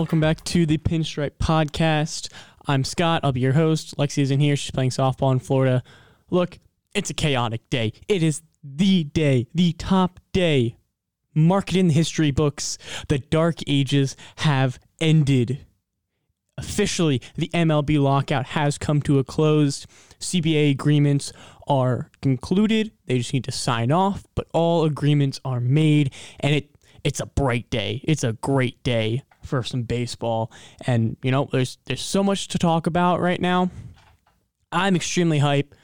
welcome back to the Pinstripe Podcast. I'm Scott. I'll be your host. Lexi isn't here. She's playing softball in Florida. Look, it's a chaotic day. It is the day, the top day. Mark it in the history books. The dark ages have ended. Officially, the MLB lockout has come to a close. CBA agreements are concluded. They just need to sign off, but all agreements are made, and it it's a bright day. It's a great day for some baseball. And you know, there's there's so much to talk about right now. I'm extremely hype.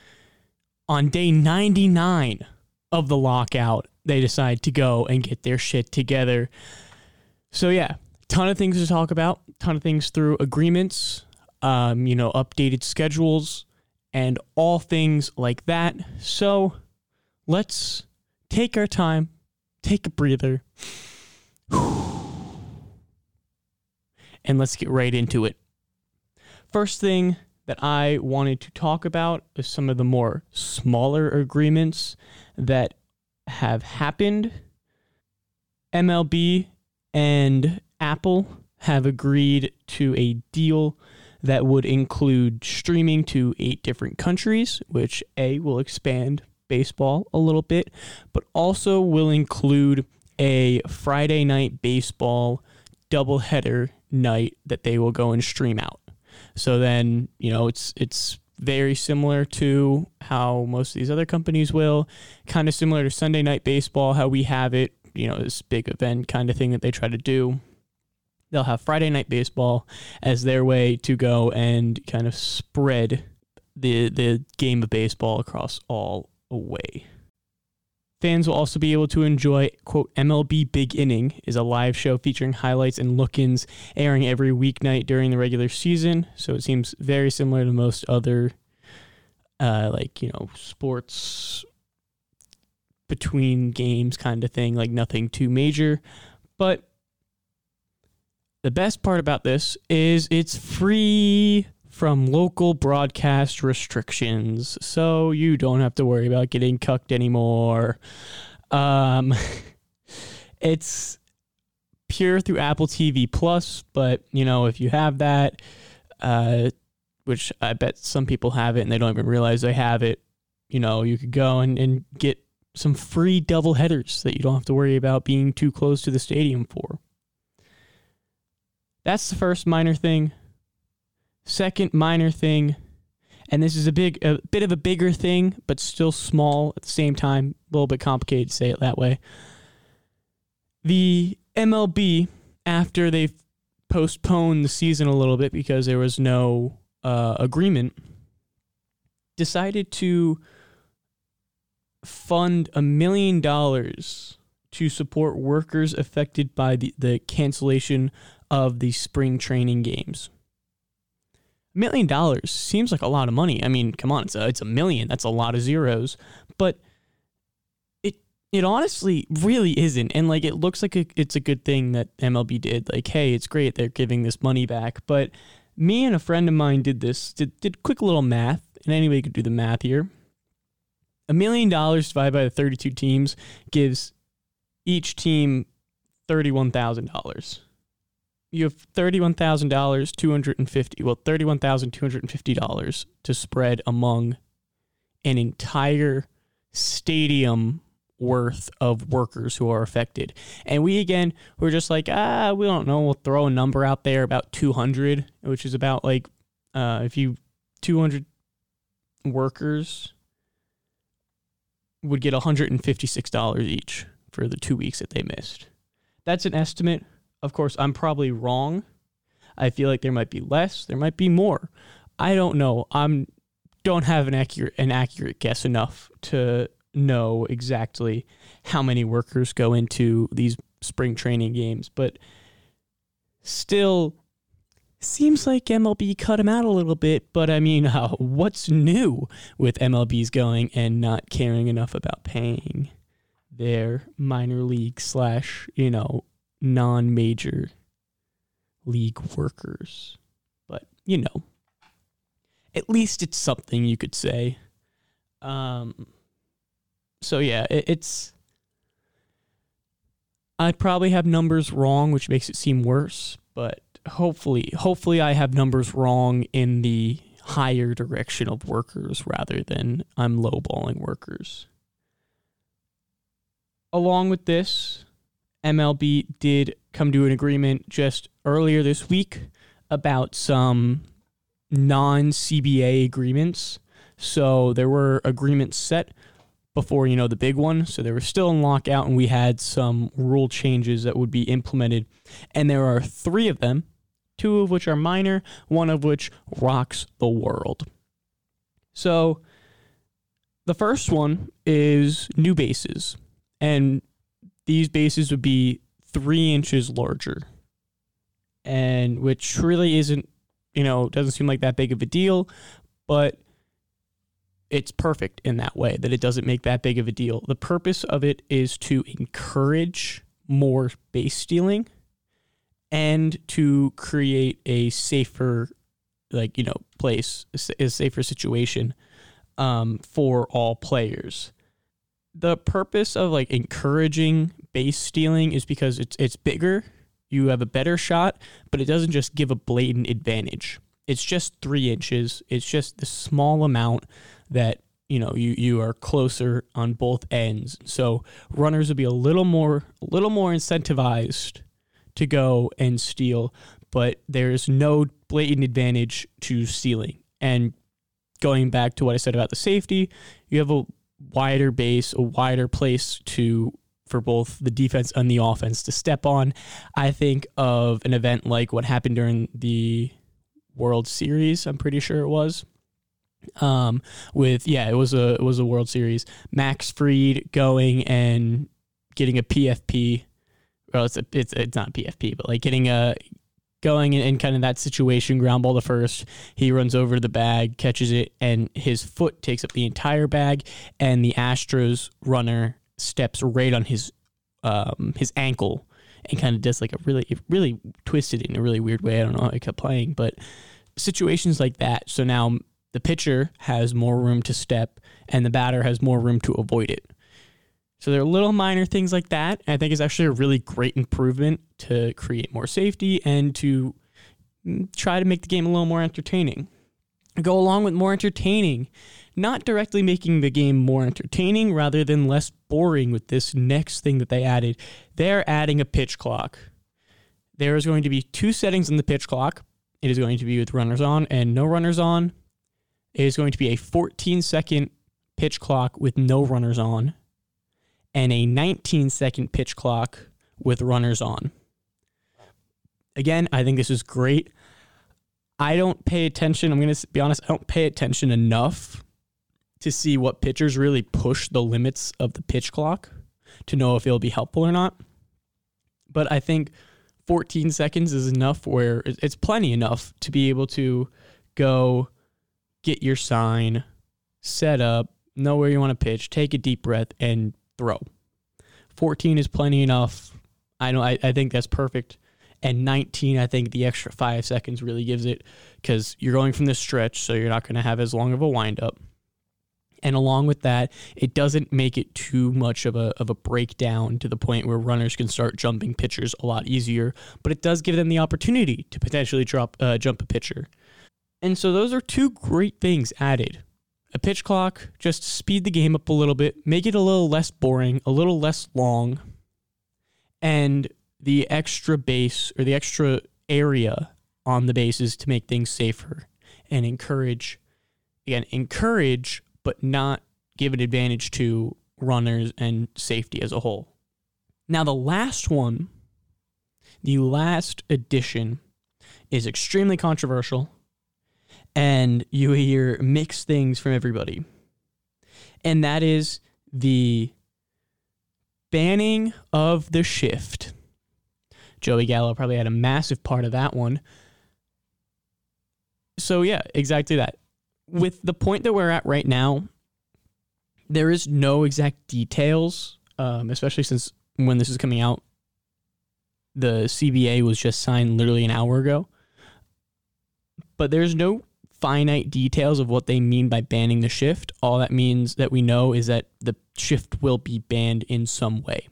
On day 99 of the lockout, they decide to go and get their shit together. So yeah, ton of things to talk about, ton of things through agreements, um, you know, updated schedules, and all things like that. So let's take our time, take a breather, and let's get right into it. First thing that I wanted to talk about is some of the more smaller agreements that have happened. MLB and Apple have agreed to a deal that would include streaming to eight different countries, which A will expand baseball a little bit, but also will include a Friday night baseball doubleheader night that they will go and stream out. So then, you know, it's it's very similar to how most of these other companies will, kind of similar to Sunday night baseball, how we have it, you know, this big event kind of thing that they try to do. They'll have Friday night baseball as their way to go and kind of spread the the game of baseball across all away. Fans will also be able to enjoy, quote, MLB Big Inning is a live show featuring highlights and look ins airing every weeknight during the regular season. So it seems very similar to most other, uh, like, you know, sports between games kind of thing, like nothing too major. But the best part about this is it's free from local broadcast restrictions, so you don't have to worry about getting cucked anymore. Um, it's pure through Apple TV Plus, but you know if you have that, uh, which I bet some people have it and they don't even realize they have it, you know you could go and, and get some free double headers that you don't have to worry about being too close to the stadium for. That's the first minor thing. Second minor thing, and this is a big, a bit of a bigger thing, but still small at the same time. A little bit complicated to say it that way. The MLB, after they've postponed the season a little bit because there was no uh, agreement, decided to fund a million dollars to support workers affected by the, the cancellation of the spring training games million dollars seems like a lot of money. I mean, come on, it's a, it's a million. That's a lot of zeros. But it it honestly really isn't. And like it looks like a, it's a good thing that MLB did. Like, hey, it's great they're giving this money back. But me and a friend of mine did this. Did did quick little math, and anybody could do the math here. A million dollars divided by the 32 teams gives each team $31,000 you have thirty-one thousand dollars, two hundred and fifty. Well, thirty-one thousand two hundred and fifty dollars to spread among an entire stadium worth of workers who are affected. And we again, we're just like, ah, we don't know. We'll throw a number out there about two hundred, which is about like, uh, if you two hundred workers would get one hundred and fifty-six dollars each for the two weeks that they missed. That's an estimate of course, I'm probably wrong. I feel like there might be less, there might be more. I don't know. I'm don't have an accurate an accurate guess enough to know exactly how many workers go into these spring training games, but still seems like MLB cut him out a little bit, but I mean, uh, what's new with MLB's going and not caring enough about paying their minor league slash, you know, non major league workers. But, you know, at least it's something you could say. Um, so, yeah, it, it's. I'd probably have numbers wrong, which makes it seem worse, but hopefully, hopefully, I have numbers wrong in the higher direction of workers rather than I'm lowballing workers. Along with this, MLB did come to an agreement just earlier this week about some non CBA agreements. So there were agreements set before, you know, the big one. So they were still in lockout and we had some rule changes that would be implemented. And there are three of them, two of which are minor, one of which rocks the world. So the first one is new bases. And these bases would be three inches larger. And which really isn't, you know, doesn't seem like that big of a deal, but it's perfect in that way that it doesn't make that big of a deal. The purpose of it is to encourage more base stealing and to create a safer like you know place a safer situation um, for all players the purpose of like encouraging base stealing is because it's it's bigger. You have a better shot but it doesn't just give a blatant advantage. It's just three inches. It's just the small amount that you know you you are closer on both ends. So runners will be a little more a little more incentivized to go and steal but there's no blatant advantage to stealing. And going back to what i said about the safety you have a wider base a wider place to for both the defense and the offense to step on i think of an event like what happened during the world series i'm pretty sure it was um, with yeah, it was a it was a World Series. Max Fried going and getting a PFP. Well, it's a, it's it's not PFP, but like getting a going in, in kind of that situation, ground ball to first. He runs over to the bag, catches it, and his foot takes up the entire bag, and the Astros runner steps right on his um, his ankle and kind of does like a really really twisted in a really weird way. I don't know how he kept playing, but situations like that. So now the pitcher has more room to step and the batter has more room to avoid it. So there are little minor things like that. I think is actually a really great improvement to create more safety and to mm, try to make the game a little more entertaining. Go along with more entertaining, not directly making the game more entertaining rather than less boring with this next thing that they added. They're adding a pitch clock. There is going to be two settings in the pitch clock. It is going to be with runners on and no runners on It is going to be a 14 second pitch clock with no runners on and a 19 second pitch clock with runners on. Again, I think this is great. I don't pay attention. I'm going to be honest, I don't pay attention enough to see what pitchers really push the limits of the pitch clock to know if it'll be helpful or not. But I think 14 seconds is enough where it's plenty enough to be able to go get your sign, set up, know where you want to pitch, take a deep breath, and throw. 14 is plenty enough. I know. I, I think that's perfect. And 19, I think the extra five seconds really gives it because you're going from the stretch, so you're not going to have as long of a windup. And along with that, it doesn't make it too much of a, of a breakdown to the point where runners can start jumping pitchers a lot easier, but it does give them the opportunity to potentially drop uh, jump a pitcher. And so those are two great things added. A pitch clock, just speed the game up a little bit, make it a little less boring, a little less long, and the extra base or the extra area on the bases to make things safer and encourage, again, encourage, but not give an advantage to runners and safety as a whole. Now, the last one, the last addition, is extremely controversial and you hear mixed things from everybody. And that is the banning of the shift. Joey Gallo probably had a massive part of that one. So, yeah, exactly that. With the point that we're at right now, there is no exact details, um, especially since when this is coming out, the CBA was just signed literally an hour ago. But there's no finite details of what they mean by banning the shift. All that means that we know is that the shift will be banned in some way.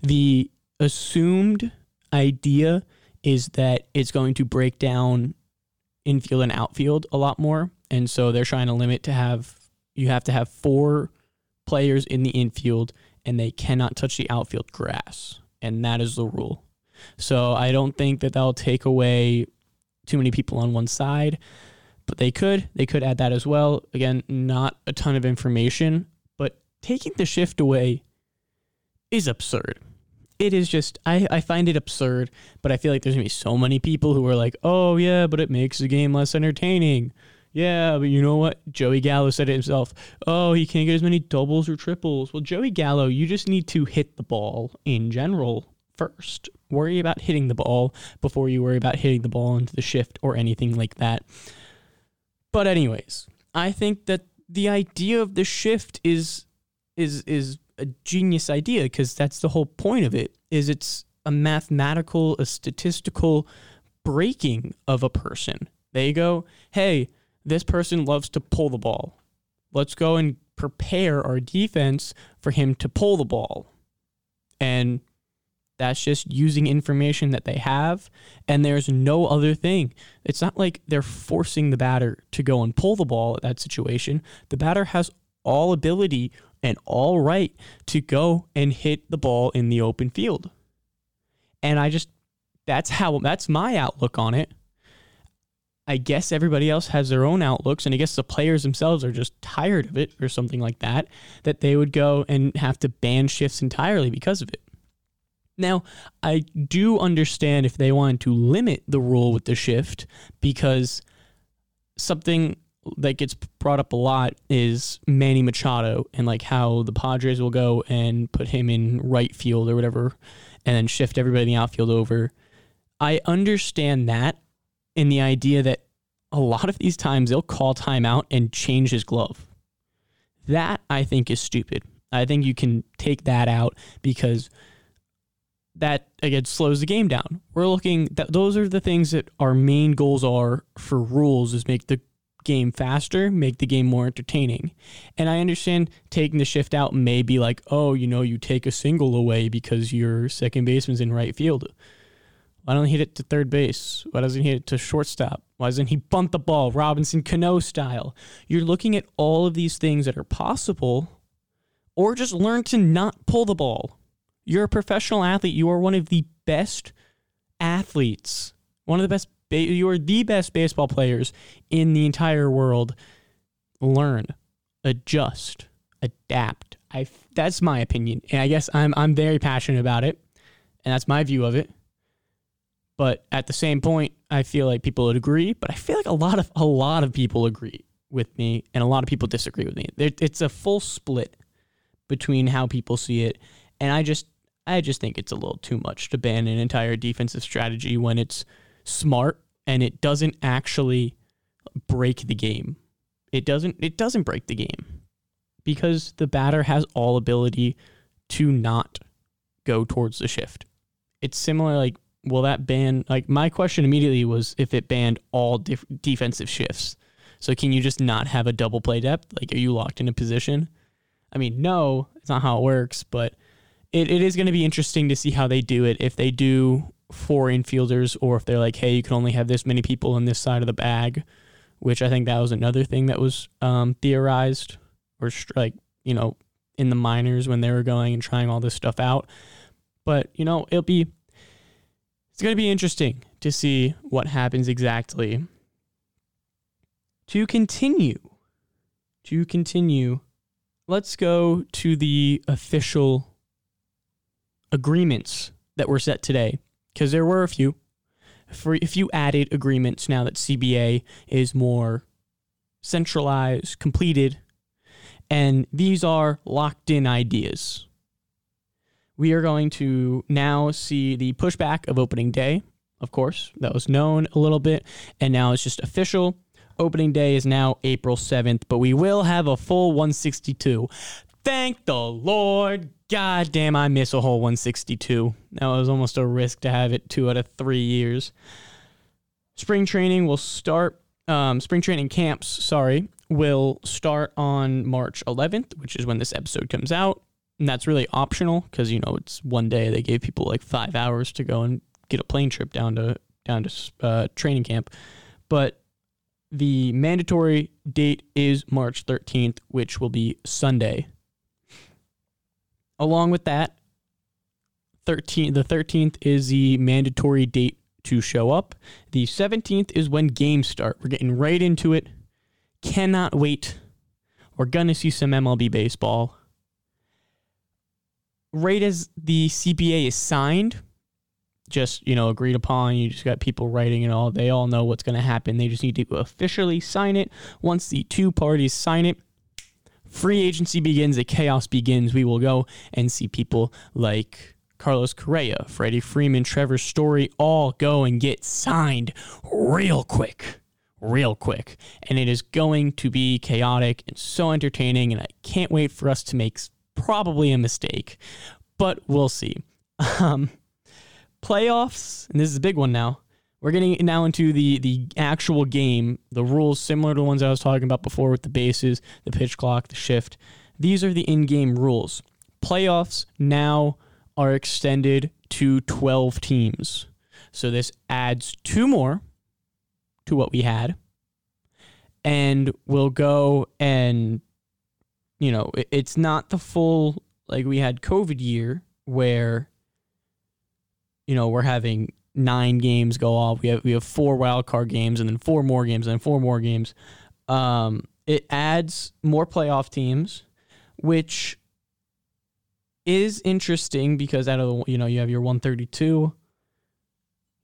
The assumed idea is that it's going to break down infield and outfield a lot more. And so they're trying to limit to have you have to have four players in the infield and they cannot touch the outfield grass. And that is the rule. So I don't think that that'll take away too many people on one side, but they could. They could add that as well. Again, not a ton of information, but taking the shift away is absurd. It is just, I, I find it absurd, but I feel like there's gonna be so many people who are like, oh, yeah, but it makes the game less entertaining. Yeah, but you know what? Joey Gallo said it himself. Oh, he can't get as many doubles or triples. Well, Joey Gallo, you just need to hit the ball in general first. Worry about hitting the ball before you worry about hitting the ball into the shift or anything like that. But anyways, I think that the idea of the shift is is is a genius idea because that's the whole point of it. Is it's a mathematical, a statistical breaking of a person. They go, hey, this person loves to pull the ball. Let's go and prepare our defense for him to pull the ball. And that's just using information that they have. And there's no other thing. It's not like they're forcing the batter to go and pull the ball at that situation. The batter has all ability and all right to go and hit the ball in the open field. And I just, that's how, that's my outlook on it. I guess everybody else has their own outlooks, and I guess the players themselves are just tired of it or something like that, that they would go and have to ban shifts entirely because of it. Now, I do understand if they wanted to limit the rule with the shift because something that gets brought up a lot is Manny Machado and like how the Padres will go and put him in right field or whatever and then shift everybody in the outfield over. I understand that in the idea that a lot of these times they'll call timeout and change his glove. That I think is stupid. I think you can take that out because that again slows the game down. We're looking that those are the things that our main goals are for rules is make the game faster, make the game more entertaining. And I understand taking the shift out may be like, oh, you know, you take a single away because your second baseman's in right field. Why don't he hit it to third base? Why doesn't he hit it to shortstop? Why doesn't he bunt the ball Robinson Cano style? You're looking at all of these things that are possible, or just learn to not pull the ball. You're a professional athlete. You are one of the best athletes, one of the best. Ba- you are the best baseball players in the entire world. Learn, adjust, adapt. I that's my opinion, and I guess I'm I'm very passionate about it, and that's my view of it. But at the same point, I feel like people would agree, but I feel like a lot of a lot of people agree with me and a lot of people disagree with me. It's a full split between how people see it, and I just I just think it's a little too much to ban an entire defensive strategy when it's smart and it doesn't actually break the game. It doesn't it doesn't break the game because the batter has all ability to not go towards the shift. It's similar like will that ban like my question immediately was if it banned all def- defensive shifts so can you just not have a double play depth like are you locked in a position i mean no it's not how it works but it, it is going to be interesting to see how they do it if they do four infielders or if they're like hey you can only have this many people on this side of the bag which i think that was another thing that was um, theorized or like you know in the minors when they were going and trying all this stuff out but you know it'll be it's going to be interesting to see what happens exactly. To continue, to continue, let's go to the official agreements that were set today, because there were a few. For a few added agreements now that CBA is more centralized, completed, and these are locked in ideas we are going to now see the pushback of opening day. Of course, that was known a little bit, and now it's just official. Opening day is now April 7th, but we will have a full 162. Thank the Lord. God damn, I miss a whole 162. That was almost a risk to have it two out of three years. Spring training will start, um, spring training camps, sorry, will start on March 11th, which is when this episode comes out and that's really optional because you know it's one day they gave people like five hours to go and get a plane trip down to down to uh, training camp. But the mandatory date is March 13th, which will be Sunday. Along with that, 13 the 13th is the mandatory date to show up. The 17th is when games start. We're getting right into it. Cannot wait. We're going to see some MLB baseball. Right as the CBA is signed, just, you know, agreed upon, you just got people writing and all, they all know what's going to happen. They just need to officially sign it. Once the two parties sign it, free agency begins, the chaos begins. We will go and see people like Carlos Correa, Freddie Freeman, Trevor Story all go and get signed real quick. Real quick. And it is going to be chaotic and so entertaining. And I can't wait for us to make probably a mistake, but we'll see. Um, playoffs, and this is a big one now. We're getting now into the the actual game. The rules similar to the ones I was talking about before with the bases, the pitch clock, the shift. These are the in-game rules. Playoffs now are extended to 12 teams. So this adds two more to what we had. And we'll go and, you know, it's not the full, like we had COVID year where, you know, we're having nine games go off. We have we have four wild card games and then four more games and then four more games. Um, it adds more playoff teams, which is interesting because out of the you know you have your 132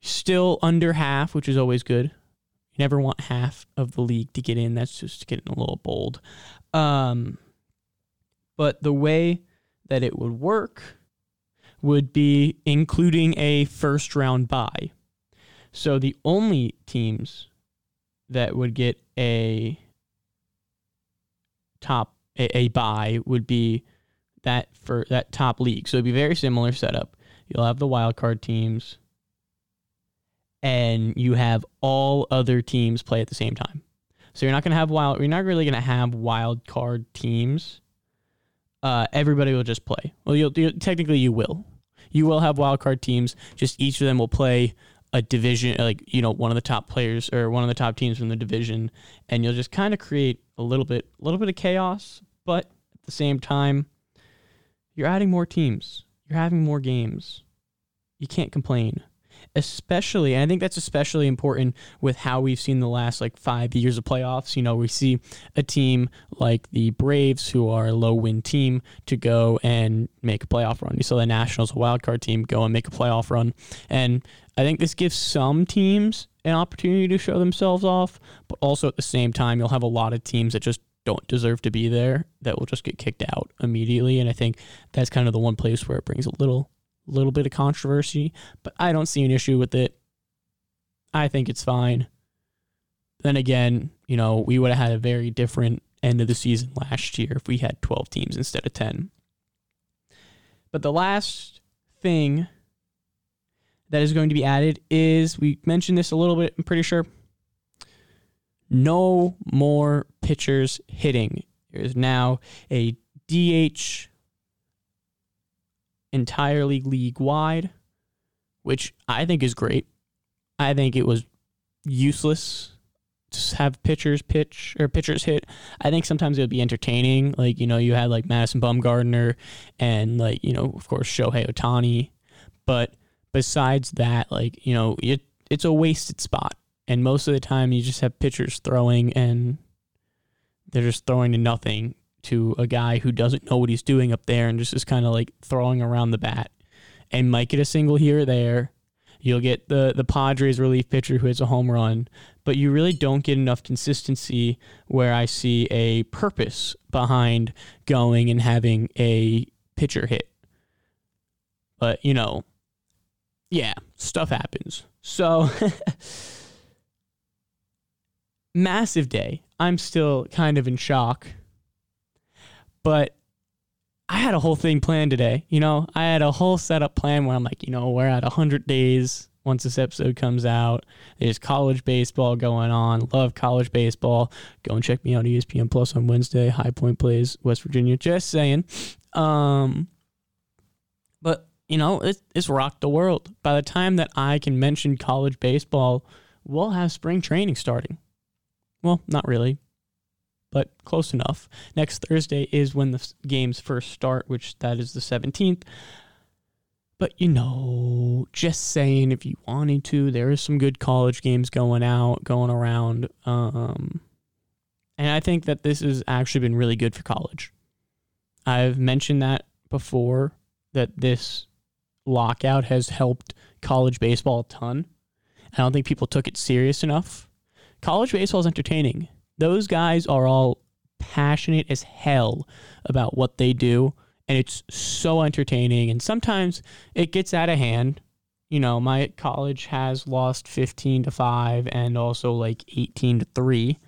still under half which is always good you never want half of the league to get in that's just getting a little bold um, but the way that it would work would be including a first round bye so the only teams that would get a top a, a bye would be that for that top league. So it'd be very similar setup. You'll have the wild card teams, and you have all other teams play at the same time. So you're not gonna have wild. You're not really gonna have wild card teams. Uh, everybody will just play. Well, you'll, you technically you will. You will have wild card teams. Just each of them will play a division, like you know, one of the top players or one of the top teams from the division, and you'll just kind of create a little bit, a little bit of chaos, but at the same time, you're adding more teams. You're having more games. You can't complain. Especially, and I think that's especially important with how we've seen the last like five years of playoffs. You know, we see a team like the Braves, who are a low win team, to go and make a playoff run. You saw the Nationals, a wild card team, go and make a playoff run. And I think this gives some teams an opportunity to show themselves off, but also at the same time, you'll have a lot of teams that just don't deserve to be there that will just get kicked out immediately. And I think that's kind of the one place where it brings a little little bit of controversy, but I don't see an issue with it. I think it's fine. Then again, you know, we would have had a very different end of the season last year if we had 12 teams instead of 10. But the last thing that is going to be added is we mentioned this a little bit, I'm pretty sure. No more pitchers hitting. There is now a DH entirely league wide, which I think is great. I think it was useless to have pitchers pitch or pitchers hit. I think sometimes it would be entertaining. Like, you know, you had like Madison Bumgarner and like, you know, of course, Shohei Ohtani. But besides that, like, you know, it, it's a wasted spot. And most of the time you just have pitchers throwing and they're just throwing to nothing to a guy who doesn't know what he's doing up there and just is kind of like throwing around the bat and might get a single here or there. You'll get the the Padres relief pitcher who hits a home run, but you really don't get enough consistency where I see a purpose behind going and having a pitcher hit. But, you know, yeah, stuff happens. So massive day. I'm still kind of in shock. But I had a whole thing planned today. You know, I had a whole setup plan where I'm like, you know, we're at 100 days once this episode comes out. There's college baseball going on. Love college baseball. Go and check me out ESPN Plus on Wednesday. High Point plays West Virginia. Just saying. Um, but you know, it, it's rocked the world. By the time that I can mention college baseball, we'll have spring training starting. Well, not really, but close enough. Next Thursday is when the games first start, which that is the 17th. But you know, just saying, if you wanted to, there is some good college games going out, going around. Um, and I think that this has actually been really good for college. I've mentioned that before that this lockout has helped college baseball a ton. I don't think people took it serious enough. College baseball is entertaining. Those guys are all passionate as hell about what they do, and it's so entertaining. And sometimes it gets out of hand. You know, my college has lost 15 to 5 and also like 18 to 3.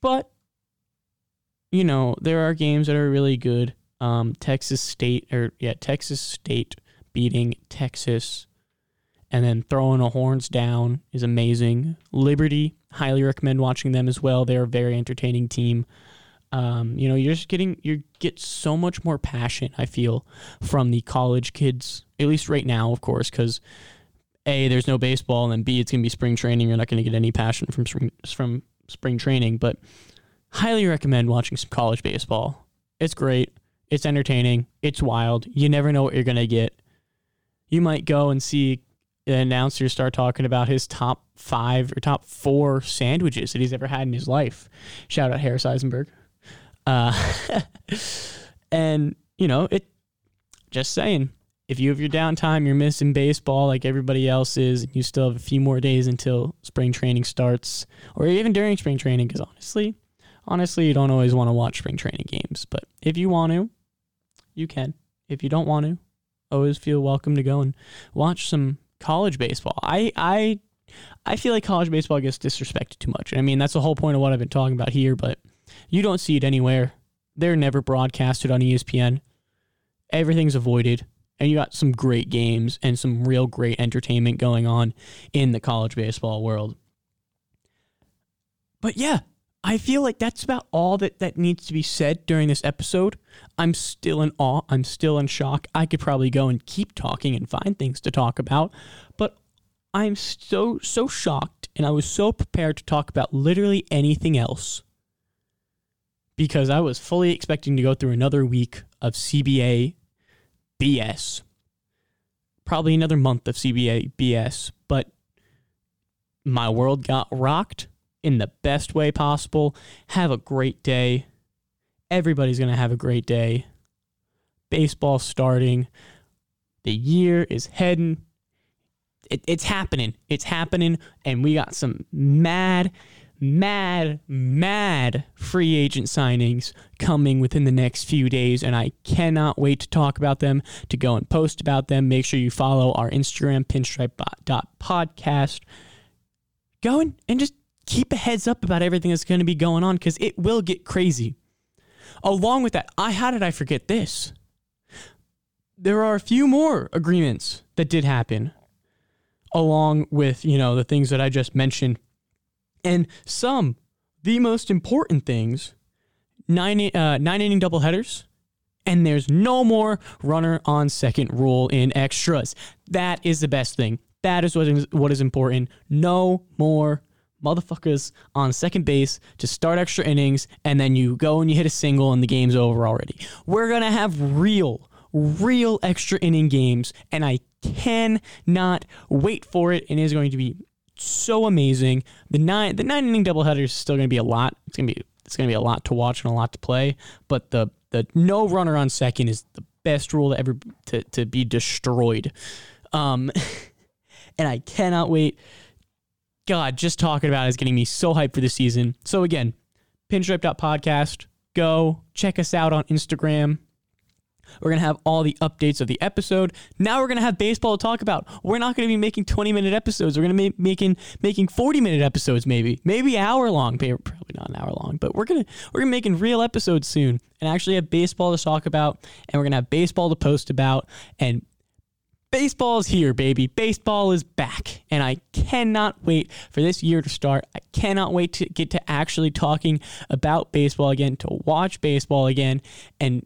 But, you know, there are games that are really good. Um, Texas State, or yeah, Texas State beating Texas and then throwing a horns down is amazing. Liberty, highly recommend watching them as well. They're a very entertaining team. Um, you know, you're just getting you get so much more passion. I feel from the college kids, at least right now, of course, because a there's no baseball, and then b it's gonna be spring training. You're not gonna get any passion from spring from spring training, but highly recommend watching some college baseball. It's great. It's entertaining. It's wild. You never know what you're gonna get. You might go and see the announcer start talking about his top five or top four sandwiches that he's ever had in his life. Shout out Harris Eisenberg. Uh, and you know, it. Just saying, if you have your downtime, you're missing baseball like everybody else is, and you still have a few more days until spring training starts, or even during spring training. Because honestly, honestly, you don't always want to watch spring training games, but if you want to, you can. If you don't want to, always feel welcome to go and watch some college baseball. I I I feel like college baseball gets disrespected too much. I mean, that's the whole point of what I've been talking about here, but you don't see it anywhere. They're never broadcasted on ESPN. Everything's avoided. And you got some great games and some real great entertainment going on in the college baseball world. But yeah, I feel like that's about all that, that needs to be said during this episode. I'm still in awe. I'm still in shock. I could probably go and keep talking and find things to talk about, but I'm so, so shocked and I was so prepared to talk about literally anything else because I was fully expecting to go through another week of CBA BS. Probably another month of CBA BS, but my world got rocked in the best way possible. Have a great day. Everybody's going to have a great day. Baseball starting. The year is heading. It, it's happening. It's happening. And we got some mad, mad, mad free agent signings coming within the next few days. And I cannot wait to talk about them, to go and post about them. Make sure you follow our Instagram, pinstripe.podcast. Go and just keep a heads up about everything that's going to be going on because it will get crazy. Along with that, I how did I forget this? There are a few more agreements that did happen along with, you know, the things that I just mentioned. And some, the most important things, nine, uh, nine inning doubleheaders, and there's no more runner on second rule in extras. That is the best thing. That is what is, what is important. No more motherfuckers on second base to start extra innings, and then you go and you hit a single and the game's over already. We're gonna have real, real extra inning games, and I cannot wait for it. And it is going to be so amazing. The nine the nine inning doubleheader is still gonna be a lot. It's gonna be it's gonna be a lot to watch and a lot to play. But the the no runner on second is the best rule to ever to, to be destroyed. Um, and I cannot wait God, just talking about it is getting me so hyped for the season. So again, pinstripe.podcast. Go check us out on Instagram. We're going to have all the updates of the episode. Now we're going to have baseball to talk about. We're not going to be making 20 minute episodes. We're going to be making making 40 minute episodes maybe. Maybe hour long. Probably not an hour long, but we're going to we're going to making real episodes soon and actually have baseball to talk about and we're going to have baseball to post about and Baseball is here, baby. Baseball is back. And I cannot wait for this year to start. I cannot wait to get to actually talking about baseball again, to watch baseball again. And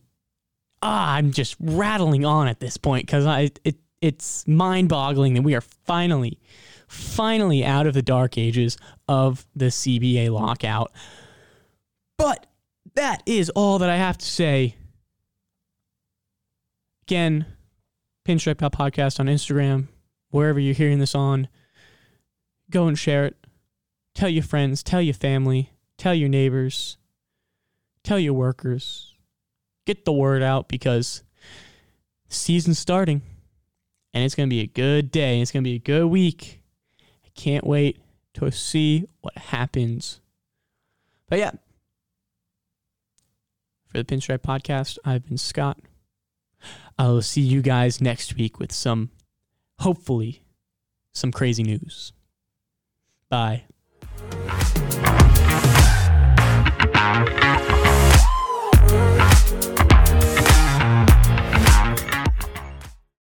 ah, I'm just rattling on at this point because I it it's mind boggling that we are finally, finally out of the dark ages of the CBA lockout. But that is all that I have to say. Again, Pinstripe Podcast on Instagram, wherever you're hearing this on. Go and share it. Tell your friends, tell your family, tell your neighbors, tell your workers. Get the word out because season's starting and it's going to be a good day. It's going to be a good week. I can't wait to see what happens. But yeah, for the Pinstripe Podcast, I've been Scott. I'll see you guys next week with some, hopefully, some crazy news. Bye.